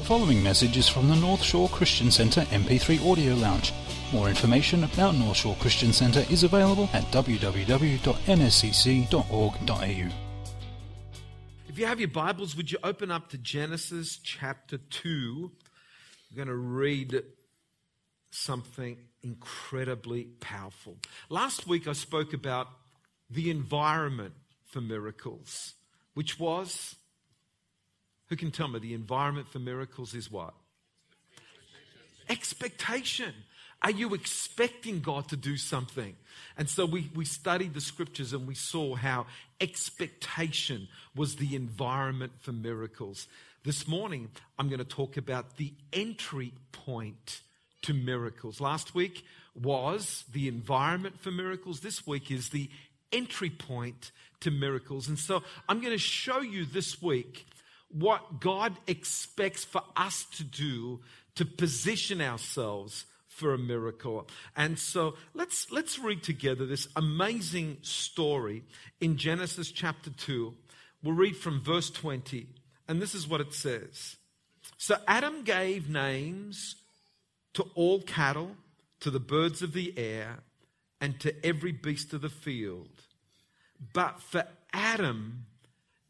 The following message is from the North Shore Christian Centre MP3 Audio Lounge. More information about North Shore Christian Centre is available at www.nscc.org.au. If you have your Bibles, would you open up to Genesis chapter 2? We're going to read something incredibly powerful. Last week I spoke about the environment for miracles, which was who can tell me the environment for miracles is what? Expectation. Are you expecting God to do something? And so we, we studied the scriptures and we saw how expectation was the environment for miracles. This morning, I'm going to talk about the entry point to miracles. Last week was the environment for miracles. This week is the entry point to miracles. And so I'm going to show you this week what God expects for us to do to position ourselves for a miracle. And so let's let's read together this amazing story in Genesis chapter 2. We'll read from verse 20, and this is what it says. So Adam gave names to all cattle, to the birds of the air, and to every beast of the field. But for Adam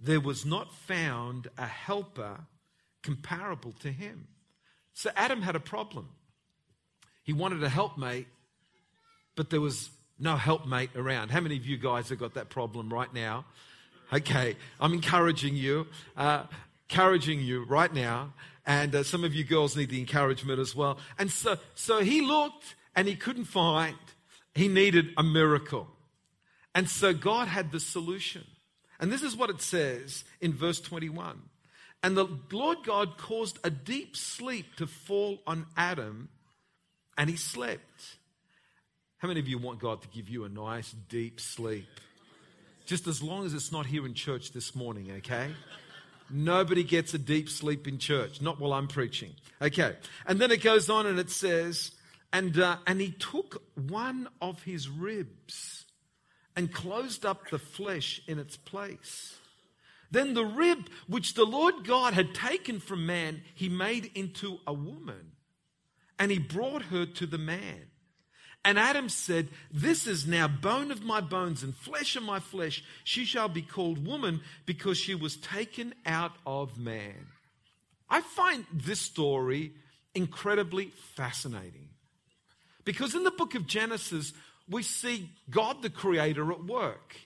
there was not found a helper comparable to him. So Adam had a problem. He wanted a helpmate, but there was no helpmate around. How many of you guys have got that problem right now? Okay, I'm encouraging you, uh, encouraging you right now. And uh, some of you girls need the encouragement as well. And so, so he looked and he couldn't find, he needed a miracle. And so God had the solution. And this is what it says in verse 21. And the Lord God caused a deep sleep to fall on Adam, and he slept. How many of you want God to give you a nice deep sleep? Just as long as it's not here in church this morning, okay? Nobody gets a deep sleep in church, not while I'm preaching. Okay. And then it goes on and it says, and, uh, and he took one of his ribs and closed up the flesh in its place. Then the rib which the Lord God had taken from man, he made into a woman, and he brought her to the man. And Adam said, This is now bone of my bones and flesh of my flesh. She shall be called woman because she was taken out of man. I find this story incredibly fascinating. Because in the book of Genesis, we see God the Creator at work.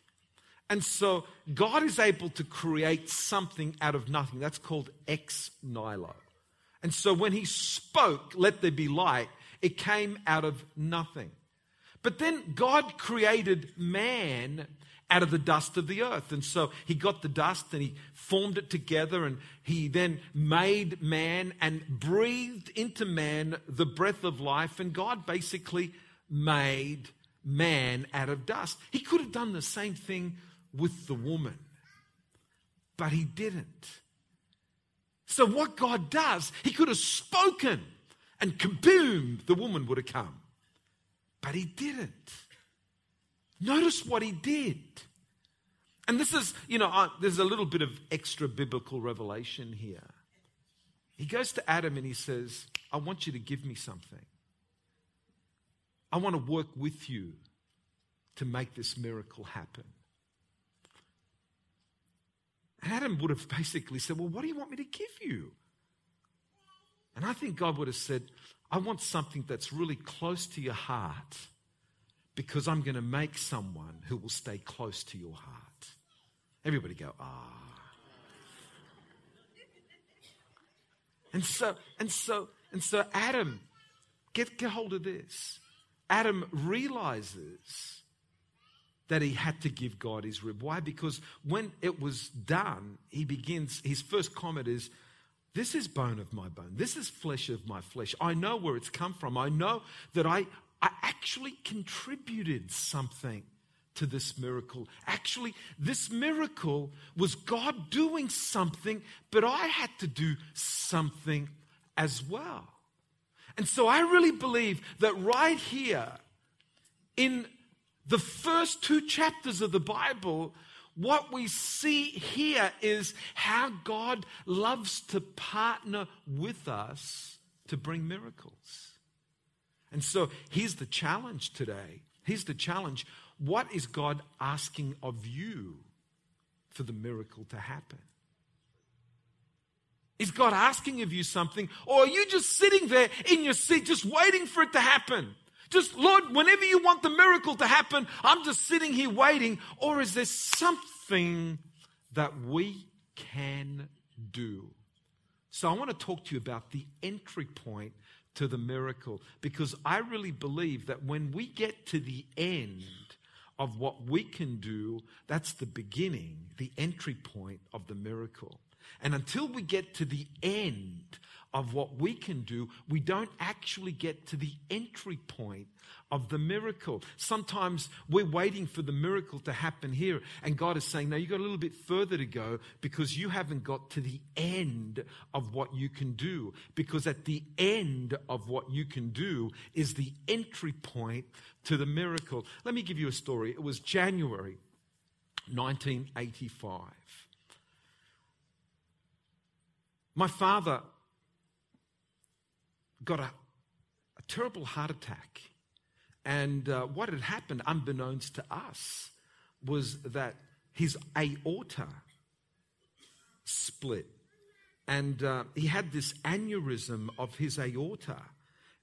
And so God is able to create something out of nothing. That's called ex nihilo. And so when he spoke, let there be light, it came out of nothing. But then God created man out of the dust of the earth. And so he got the dust and he formed it together and he then made man and breathed into man the breath of life. And God basically made man out of dust. He could have done the same thing with the woman, but he didn't. So, what God does, he could have spoken and kaboom, the woman would have come. But he didn't. Notice what he did. And this is, you know, uh, there's a little bit of extra biblical revelation here. He goes to Adam and he says, I want you to give me something. I want to work with you to make this miracle happen. Adam would have basically said, Well, what do you want me to give you? And I think God would have said, I want something that's really close to your heart because I'm going to make someone who will stay close to your heart. Everybody go, ah. And so, and so, and so Adam, get, get hold of this. Adam realizes that he had to give God his rib. Why? Because when it was done, he begins, his first comment is, This is bone of my bone. This is flesh of my flesh. I know where it's come from. I know that I, I actually contributed something to this miracle. Actually, this miracle was God doing something, but I had to do something as well. And so I really believe that right here in the first two chapters of the Bible, what we see here is how God loves to partner with us to bring miracles. And so here's the challenge today. Here's the challenge. What is God asking of you for the miracle to happen? Is God asking of you something, or are you just sitting there in your seat, just waiting for it to happen? Just, Lord, whenever you want the miracle to happen, I'm just sitting here waiting. Or is there something that we can do? So I want to talk to you about the entry point to the miracle because I really believe that when we get to the end of what we can do, that's the beginning, the entry point of the miracle. And until we get to the end of what we can do, we don't actually get to the entry point of the miracle. Sometimes we're waiting for the miracle to happen here, and God is saying, No, you've got a little bit further to go because you haven't got to the end of what you can do. Because at the end of what you can do is the entry point to the miracle. Let me give you a story. It was January 1985. My father got a, a terrible heart attack. And uh, what had happened, unbeknownst to us, was that his aorta split. And uh, he had this aneurysm of his aorta.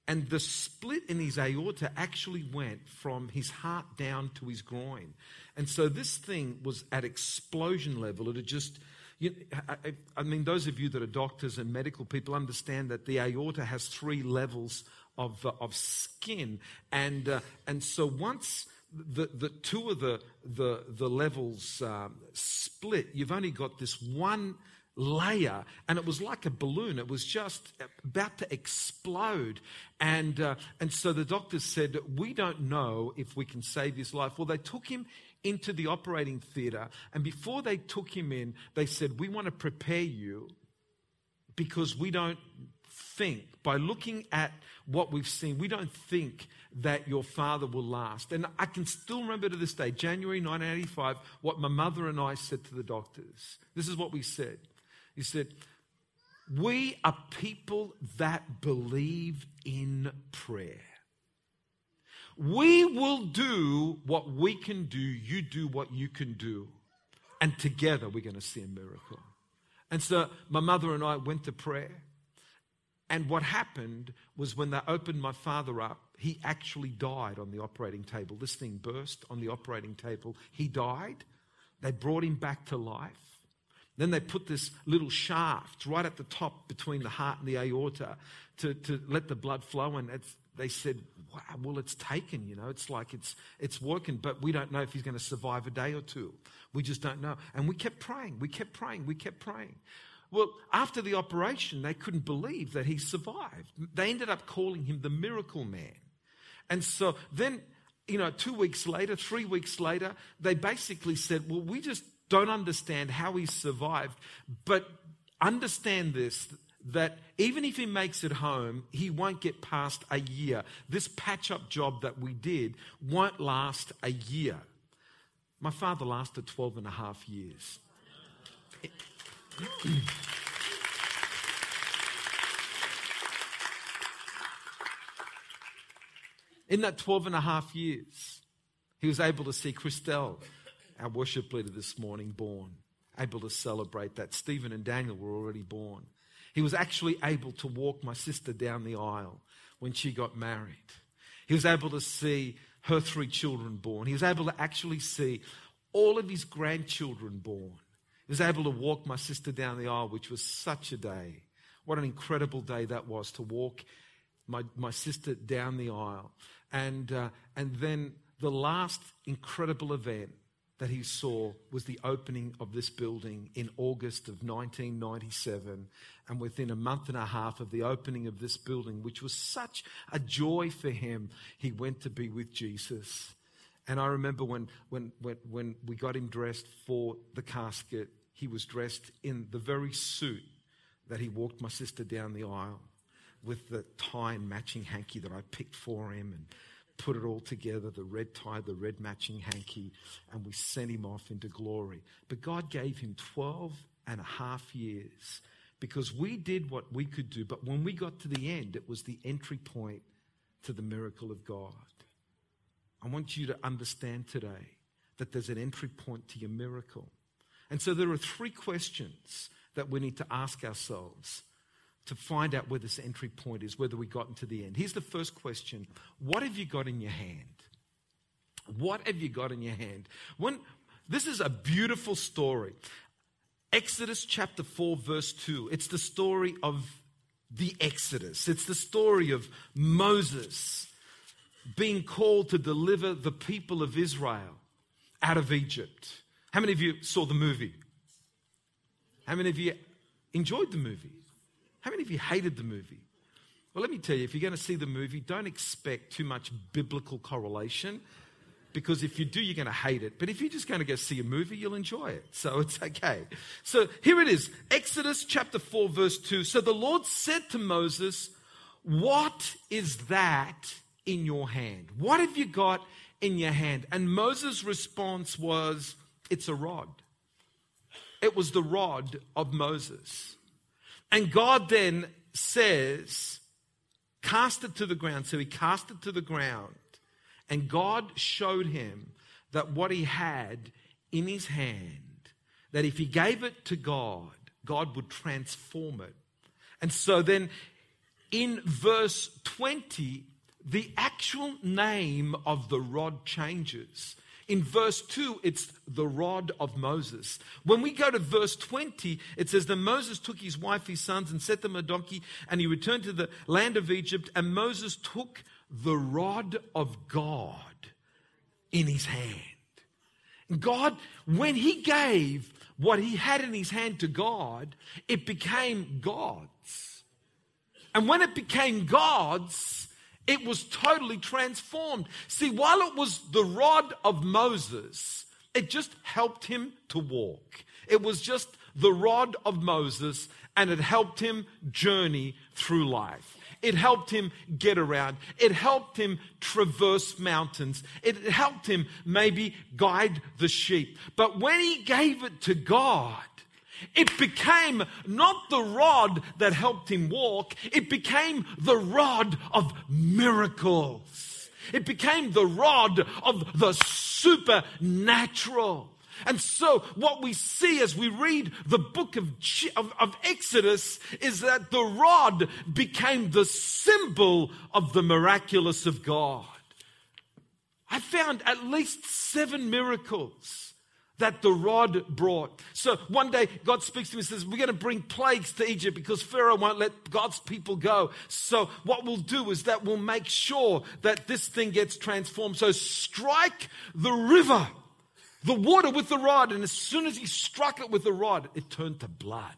And the split in his aorta actually went from his heart down to his groin. And so this thing was at explosion level. It had just you, I, I mean, those of you that are doctors and medical people understand that the aorta has three levels of, uh, of skin. And, uh, and so once the, the two of the, the, the levels um, split, you've only got this one layer. And it was like a balloon. It was just about to explode. And uh, and so the doctors said we don't know if we can save his life. Well they took him into the operating theater. And before they took him in, they said, We want to prepare you because we don't think, by looking at what we've seen, we don't think that your father will last. And I can still remember to this day, January 1985, what my mother and I said to the doctors. This is what we said. He said, We are people that believe in prayer. We will do what we can do, you do what you can do. And together we're going to see a miracle. And so my mother and I went to prayer. And what happened was when they opened my father up, he actually died on the operating table. This thing burst on the operating table. He died. They brought him back to life. Then they put this little shaft right at the top between the heart and the aorta to, to let the blood flow. And they said, wow, well, it's taken, you know, it's like it's, it's working, but we don't know if he's going to survive a day or two. We just don't know. And we kept praying, we kept praying, we kept praying. Well, after the operation, they couldn't believe that he survived. They ended up calling him the miracle man. And so then, you know, two weeks later, three weeks later, they basically said, well, we just don't understand how he survived, but understand this that even if he makes it home, he won't get past a year. This patch up job that we did won't last a year. My father lasted 12 and a half years. In that 12 and a half years, he was able to see Christelle, our worship leader this morning, born, able to celebrate that. Stephen and Daniel were already born. He was actually able to walk my sister down the aisle when she got married. He was able to see her three children born. He was able to actually see all of his grandchildren born. He was able to walk my sister down the aisle, which was such a day. What an incredible day that was to walk my, my sister down the aisle. And, uh, and then the last incredible event that he saw was the opening of this building in August of 1997. And within a month and a half of the opening of this building, which was such a joy for him, he went to be with Jesus. And I remember when, when, when, when we got him dressed for the casket, he was dressed in the very suit that he walked my sister down the aisle with the tie and matching hanky that I picked for him and put it all together the red tie, the red matching hanky, and we sent him off into glory. But God gave him 12 and a half years because we did what we could do. But when we got to the end, it was the entry point to the miracle of God. I want you to understand today that there's an entry point to your miracle. And so there are three questions that we need to ask ourselves to find out where this entry point is, whether we got into the end. Here's the first question What have you got in your hand? What have you got in your hand? When, this is a beautiful story. Exodus chapter 4, verse 2. It's the story of the Exodus, it's the story of Moses being called to deliver the people of Israel out of Egypt. How many of you saw the movie? How many of you enjoyed the movie? How many of you hated the movie? Well, let me tell you, if you're going to see the movie, don't expect too much biblical correlation because if you do, you're going to hate it. But if you're just going to go see a movie, you'll enjoy it. So it's okay. So here it is Exodus chapter 4, verse 2. So the Lord said to Moses, What is that in your hand? What have you got in your hand? And Moses' response was, It's a rod. It was the rod of Moses. And God then says, Cast it to the ground. So he cast it to the ground. And God showed him that what he had in his hand, that if he gave it to God, God would transform it. And so then in verse 20, the actual name of the rod changes. In verse 2, it's the rod of Moses. When we go to verse 20, it says that Moses took his wife, his sons, and set them a donkey, and he returned to the land of Egypt. And Moses took the rod of God in his hand. God, when he gave what he had in his hand to God, it became God's. And when it became God's, it was totally transformed. See, while it was the rod of Moses, it just helped him to walk. It was just the rod of Moses, and it helped him journey through life. It helped him get around. It helped him traverse mountains. It helped him maybe guide the sheep. But when he gave it to God, it became not the rod that helped him walk, it became the rod of miracles. It became the rod of the supernatural. And so, what we see as we read the book of, of, of, Exodus is that the rod became the symbol of the miraculous of God. I found at least seven miracles that the rod brought. So one day God speaks to me and says, We're going to bring plagues to Egypt because Pharaoh won't let God's people go. So what we'll do is that we'll make sure that this thing gets transformed. So strike the river, the water with the rod. And as soon as he struck it with the rod, it turned to blood.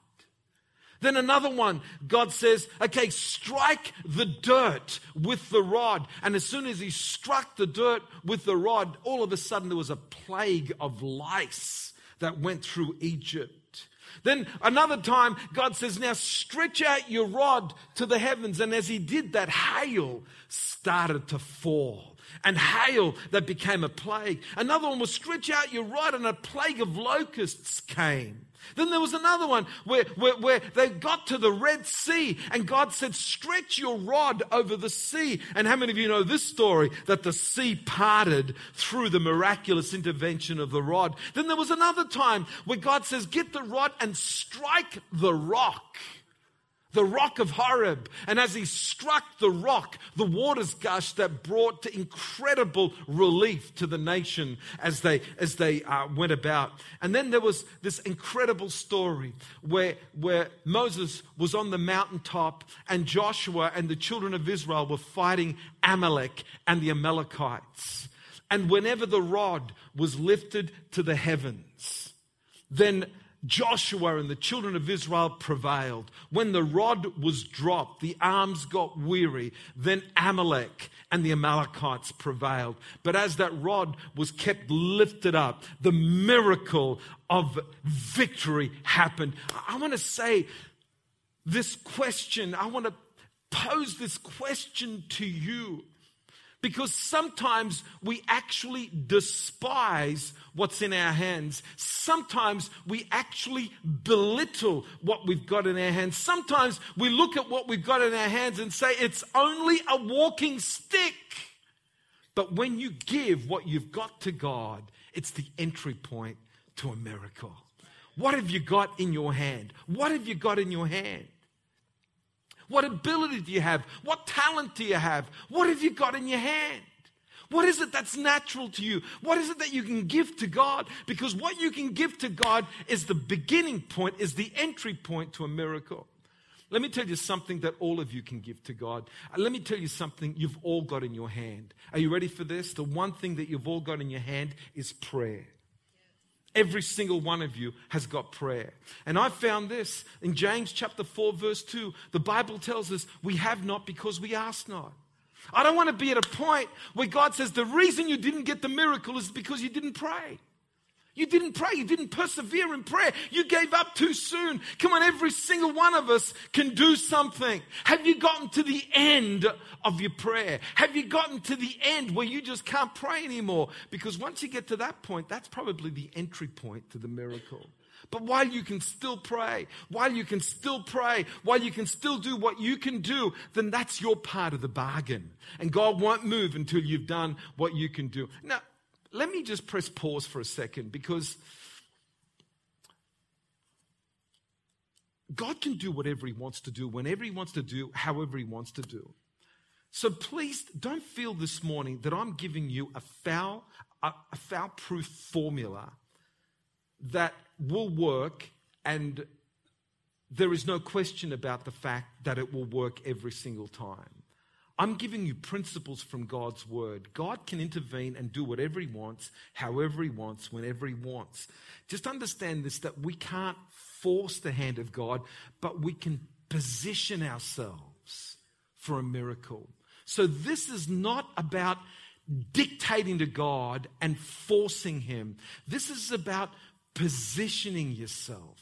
Then another one, God says, okay, strike the dirt with the rod. And as soon as he struck the dirt with the rod, all of a sudden there was a plague of lice that went through Egypt. Then another time, God says, Now stretch out your rod to the heavens. And as he did that, hail started to fall. And hail that became a plague. Another one was stretch out your rod, and a plague of locusts came. Then there was another one where, where, where, they got to the Red Sea and God said, Stretch your rod over the sea. And how many of you know this story? That the sea parted through the miraculous intervention of the rod. Then there was another time where God says, Get the rod and strike the rock the rock of Horeb. And as he struck the rock, the waters gushed that brought incredible relief to the nation as they, as they uh, went about. And then there was this incredible story where, where Moses was on the mountaintop and Joshua and the children of Israel were fighting Amalek and the Amalekites. And whenever the rod was lifted to the heavens, then Joshua and the children of Israel prevailed. When the rod was dropped, the arms got weary. Then Amalek and the Amalekites prevailed. But as that rod was kept lifted up, the miracle of victory happened. I want to say this question, I want to pose this question to you Because sometimes we actually despise what's in our hands. Sometimes we actually belittle what we've got in our hands. Sometimes we look at what we've got in our hands and say it's only a walking stick. But when you give what you've got to God, it's the entry point to a miracle. What have you got in your hand? What have you got in your hand? What ability do you have? What talent do you have? What have you got in your hand? What is it that's natural to you? What is it that you can give to God? Because what you can give to God is the beginning point, is the entry point to a miracle. Let me tell you something that all of you can give to God. Let me tell you something you've all got in your hand. Are you ready for this? The one thing that you've all got in your hand is prayer. Every single one of you has got prayer. And I found this in James chapter 4, verse 2. The Bible tells us we have not because we ask not. I don't want to be at a point where God says the reason you didn't get the miracle is because you didn't pray. You didn't pray. You didn't persevere in prayer. You gave up too soon. Come on, every single one of us can do something. Have you gotten to the end of your prayer? Have you gotten to the end where you just can't pray anymore? Because once you get to that point, that's probably the entry point to the miracle. But while you can still pray, while you can still pray, while you can still do what you can do, then that's your part of the bargain. And God won't move until you've done what you can do. Now, let me just press pause for a second because God can do whatever He wants to do, whenever He wants to do, however He wants to do. So please don't feel this morning that I'm giving you a foul, a, a foul proof formula that will work and there is no question about the fact that it will work every single time. I'm giving you principles from God's word. God can intervene and do whatever he wants, however he wants, whenever he wants. Just understand this that we can't force the hand of God, but we can position ourselves for a miracle. So this is not about dictating to God and forcing him. This is about positioning yourself.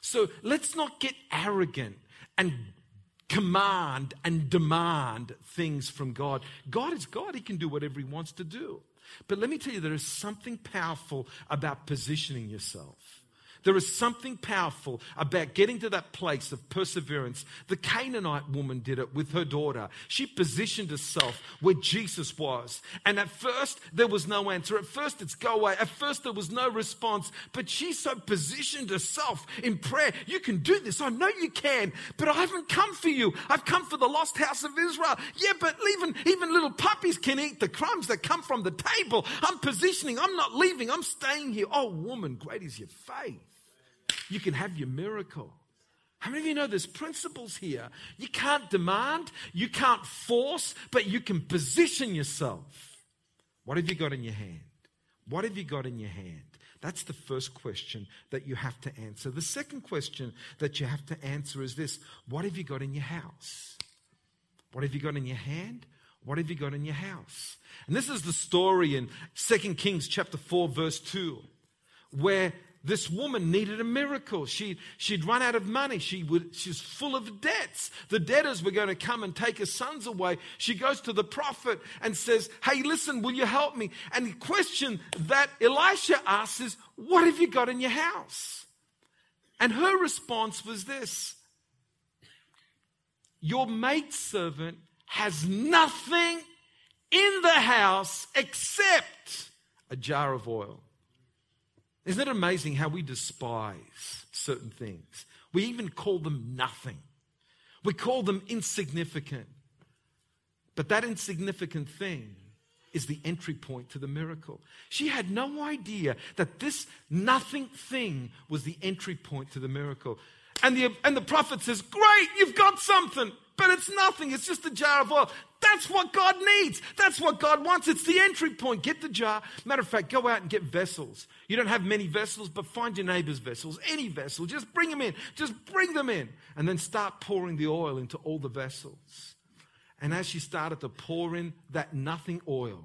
So let's not get arrogant and command and demand things from God. God is God, He can do whatever He wants to do. But let me tell you, there is something powerful about positioning yourself. There is something powerful about getting to that place of perseverance. The Canaanite woman did it with her daughter. She positioned herself where Jesus was. And at first, there was no answer. At first, it's go away. At first, there was no response. But she so positioned herself in prayer. You can do this. I know you can. But I haven't come for you. I've come for the lost house of Israel. Yeah, but even, even little puppies can eat the crumbs that come from the table. I'm positioning. I'm not leaving. I'm staying here. Oh, woman, great is your faith you can have your miracle. How many of you know there's principles here? You can't demand, you can't force, but you can position yourself. What have you got in your hand? What have you got in your hand? That's the first question that you have to answer. The second question that you have to answer is this What have you got in your house? What have you got in your hand? What have you got in your house? And this is the story in 2 Kings chapter 4, verse 2, where this woman needed a miracle. She, she'd run out of money. She, would, she was full of debts. The debtors were going to come and take her sons away. She goes to the prophet and says, Hey, listen, will you help me? And the question that Elisha asks is, What have you got in your house? And her response was this Your maidservant has nothing in the house except a jar of oil. Isn't it amazing how we despise certain things? We even call them nothing. We call them insignificant. But that insignificant thing is the entry point to the miracle. She had no idea that this nothing thing was the entry point to the miracle. And the, and the prophet says, Great, you've got something, but it's nothing. It's just a jar of oil. That's what God needs. That's what God wants. It's the entry point. Get the jar. Matter of fact, go out and get vessels. You don't have many vessels, but find your neighbor's vessels. Any vessel. Just bring them in. Just bring them in. And then start pouring the oil into all the vessels. And as she started to pour in that nothing oil,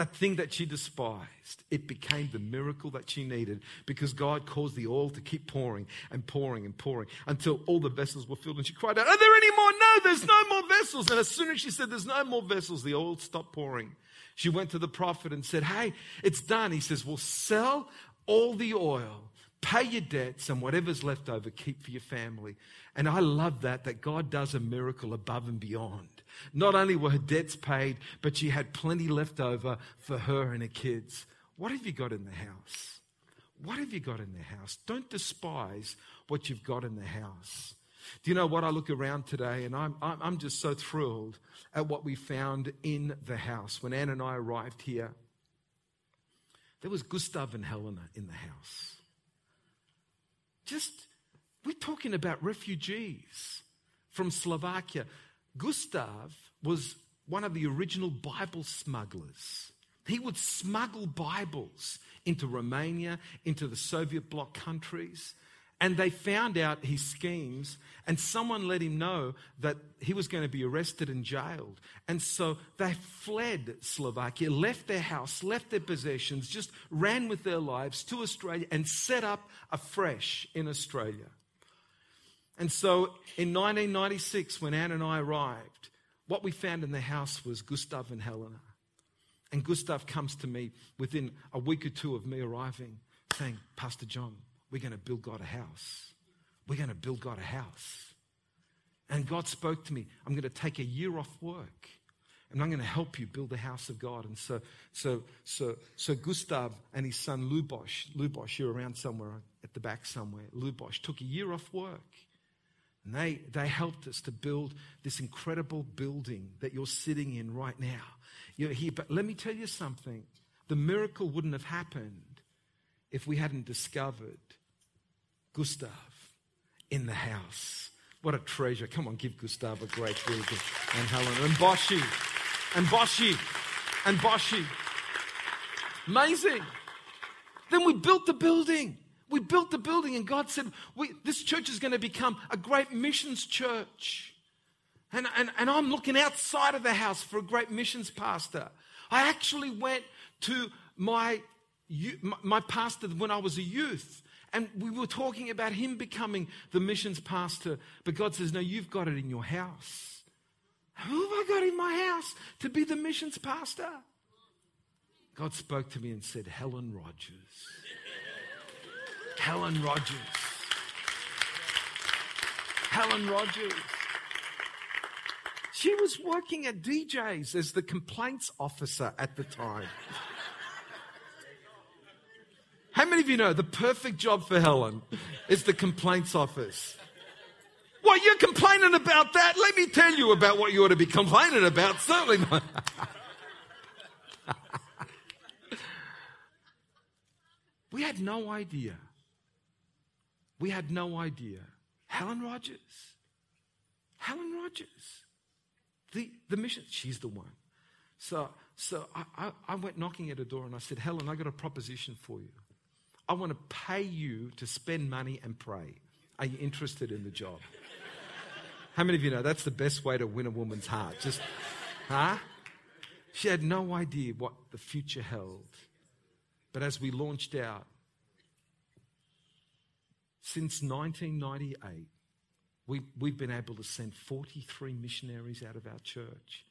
that thing that she despised, it became the miracle that she needed because God caused the oil to keep pouring and pouring and pouring until all the vessels were filled. And she cried out, Are there any more? No, there's no more vessels. And as soon as she said, There's no more vessels, the oil stopped pouring. She went to the prophet and said, Hey, it's done. He says, Well, sell all the oil pay your debts and whatever's left over keep for your family and i love that that god does a miracle above and beyond not only were her debts paid, but she had plenty left over for her and her kids. What have you got in the house? What have you got in the house? Don't despise what you've got in the house. Do you know what? I look around today and I'm, I'm just so thrilled at what we found in the house. When Anne and I arrived here, there was Gustav and Helena in the house. Just, we're talking about refugees from Slovakia. Gustav was one of the original Bible smugglers. He would smuggle Bibles into Romania, into the Soviet bloc countries. And they found out his schemes, and someone let him know that he was going to be arrested and jailed. And so they fled Slovakia, left their house, left their possessions, just ran with their lives to Australia and set up afresh in Australia. And so in 1996, when Anne and I arrived, what we found in the house was Gustav and Helena. And Gustav comes to me within a week or two of me arriving, saying, Pastor John, we're going to build God a house. We're going to build God a house. And God spoke to me, I'm going to take a year off work and I'm going to help you build the house of God. And so, so, so, so Gustav and his son Lubosh, Lubosh, you're around somewhere at the back somewhere. Lubosh took a year off work and they, they helped us to build this incredible building that you're sitting in right now. You're here. But let me tell you something the miracle wouldn't have happened if we hadn't discovered Gustav in the house. What a treasure. Come on, give Gustav a great big and Helen and Boshi and Boshi and Boshi. Amazing. Then we built the building. We built the building, and God said, This church is going to become a great missions church. And, and, and I'm looking outside of the house for a great missions pastor. I actually went to my, my pastor when I was a youth. And we were talking about him becoming the missions pastor. But God says, No, you've got it in your house. Who have I got in my house to be the missions pastor? God spoke to me and said, Helen Rogers. Helen Rogers. Helen Rogers. She was working at DJ's as the complaints officer at the time. How many of you know the perfect job for Helen is the complaints office? Well, you're complaining about that. Let me tell you about what you ought to be complaining about. Certainly not. we had no idea we had no idea. Helen Rogers. Helen Rogers. The, the mission, she's the one. So, so I, I, I went knocking at her door and I said, Helen, I got a proposition for you. I want to pay you to spend money and pray. Are you interested in the job? How many of you know that's the best way to win a woman's heart? Just, huh? She had no idea what the future held. But as we launched out, since 1998, we, we've been able to send 43 missionaries out of our church.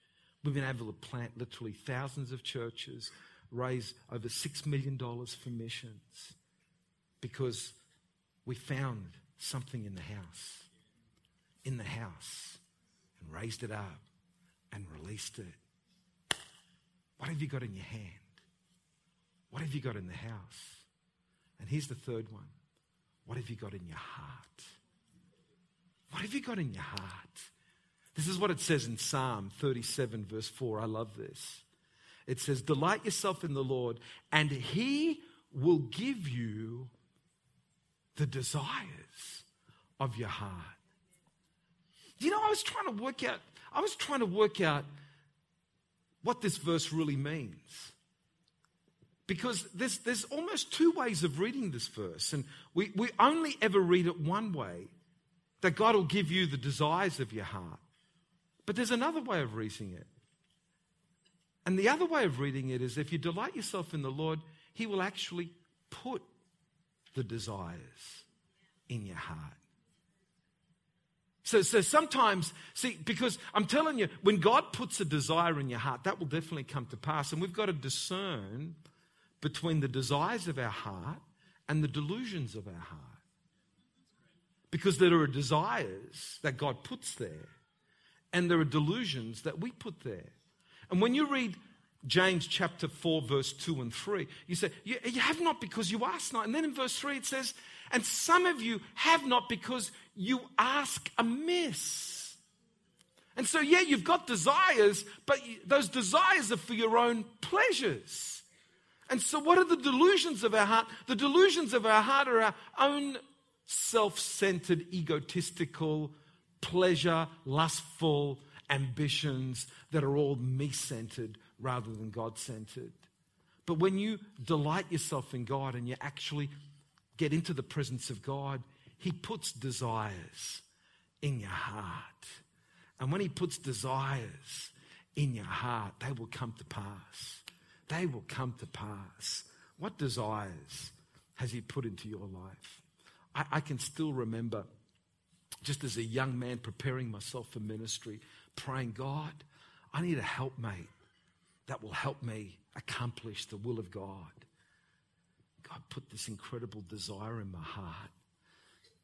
We've been able to plant literally thousands of churches, raise over $6 million for missions because we found something in the house, in the house, and raised it up and released it. What have you got in your hand? What have you got in the house? And here's the third one what have you got in your heart? What have you got in your heart? This is what it says in Psalm 37, verse 4. I love this. It says, Delight yourself in the Lord, and He will give you the desires of your heart. You know, I was trying to work out, I was trying to work out what this verse really means. Because there's, there's almost two ways of reading this verse, and we, we only ever read it one way that God will give you the desires of your heart. But there's another way of reading it. And the other way of reading it is if you delight yourself in the Lord, He will actually put the desires in your heart. So, so sometimes, see, because I'm telling you, when God puts a desire in your heart, that will definitely come to pass. And we've got to discern between the desires of our heart and the delusions of our heart. Because there are desires that God puts there, and there are delusions that we put there. And when you read James chapter 4, verse 2 and 3, you say, You, you have not because you ask not. And then in verse 3, it says, And some of you have not because you ask amiss. And so, yeah, you've got desires, but those desires are for your own pleasures. And so, what are the delusions of our heart? The delusions of our heart are our own self centered, egotistical, pleasure, lustful ambitions that are all me centered rather than God centered. But when you delight yourself in God and you actually get into the presence of God, He puts desires in your heart. And when He puts desires in your heart, they will come to pass. They will come to pass. What desires has He put into your life? I, I can still remember, just as a young man preparing myself for ministry, praying, God, I need a helpmate that will help me accomplish the will of God. God put this incredible desire in my heart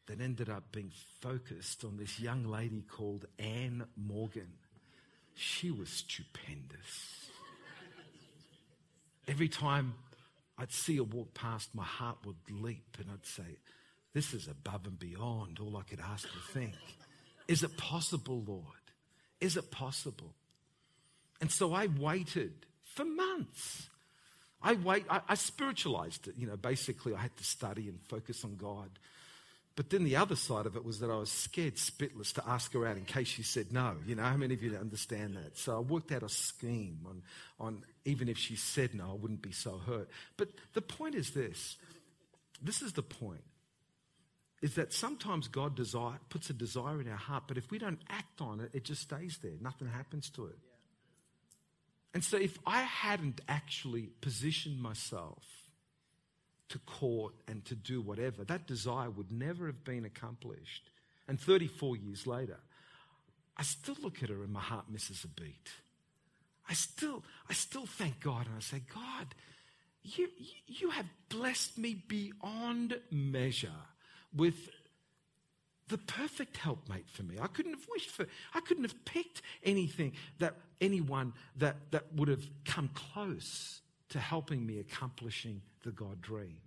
that ended up being focused on this young lady called Anne Morgan. She was stupendous. Every time I'd see her walk past, my heart would leap and I'd say, This is above and beyond all I could ask or think. Is it possible, Lord? Is it possible? And so I waited for months. I wait. I, I, spiritualized it. You know, basically, I had to study and focus on God. But then the other side of it was that I was scared spitless to ask her out in case she said no. You know, how many of you understand that? So I worked out a scheme on, on even if she said no, I wouldn't be so hurt. But the point is this. This is the point. Is that sometimes God desire, puts a desire in our heart, but if we don't act on it, it just stays there. Nothing happens to it. And so, if I hadn't actually positioned myself to court and to do whatever, that desire would never have been accomplished. And 34 years later, I still look at her and my heart misses a beat. I still, I still thank God and I say, God, you, you have blessed me beyond measure with the perfect helpmate for me. I couldn't have wished for, I couldn't have picked anything that anyone that, that would have come close to helping me accomplishing the God dream.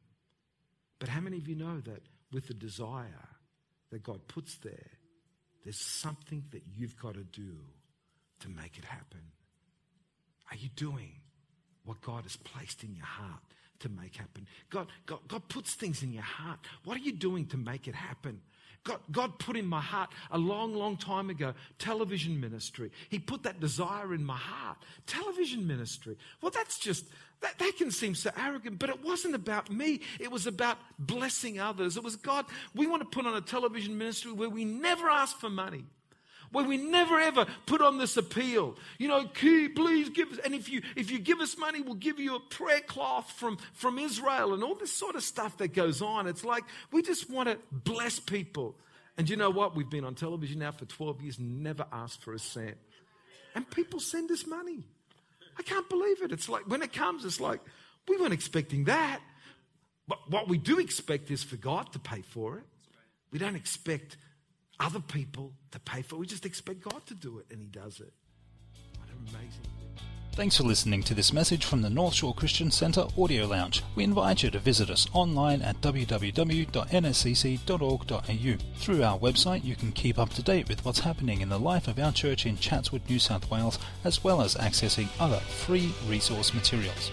But how many of you know that with the desire that God puts there, there's something that you've got to do to make it happen? Are you doing what God has placed in your heart to make happen? God, God, God puts things in your heart. What are you doing to make it happen? God, God put in my heart a long, long time ago television ministry. He put that desire in my heart. Television ministry. Well, that's just, that, that can seem so arrogant, but it wasn't about me. It was about blessing others. It was God, we want to put on a television ministry where we never ask for money where we never ever put on this appeal. You know, Key, please give us, and if you if you give us money, we'll give you a prayer cloth from, from Israel and all this sort of stuff that goes on. It's like we just want to bless people. And you know what? We've been on television now for 12 years, never asked for a cent. And people send us money. I can't believe it. It's like when it comes, it's like we weren't expecting that. But what we do expect is for God to pay for it. We don't expect other people to pay for. We just expect God to do it, and He does it. What an amazing. Thanks for listening to this message from the North Shore Christian Centre Audio Lounge. We invite you to visit us online at www.nscc.org.au. Through our website, you can keep up to date with what's happening in the life of our church in Chatswood, New South Wales, as well as accessing other free resource materials.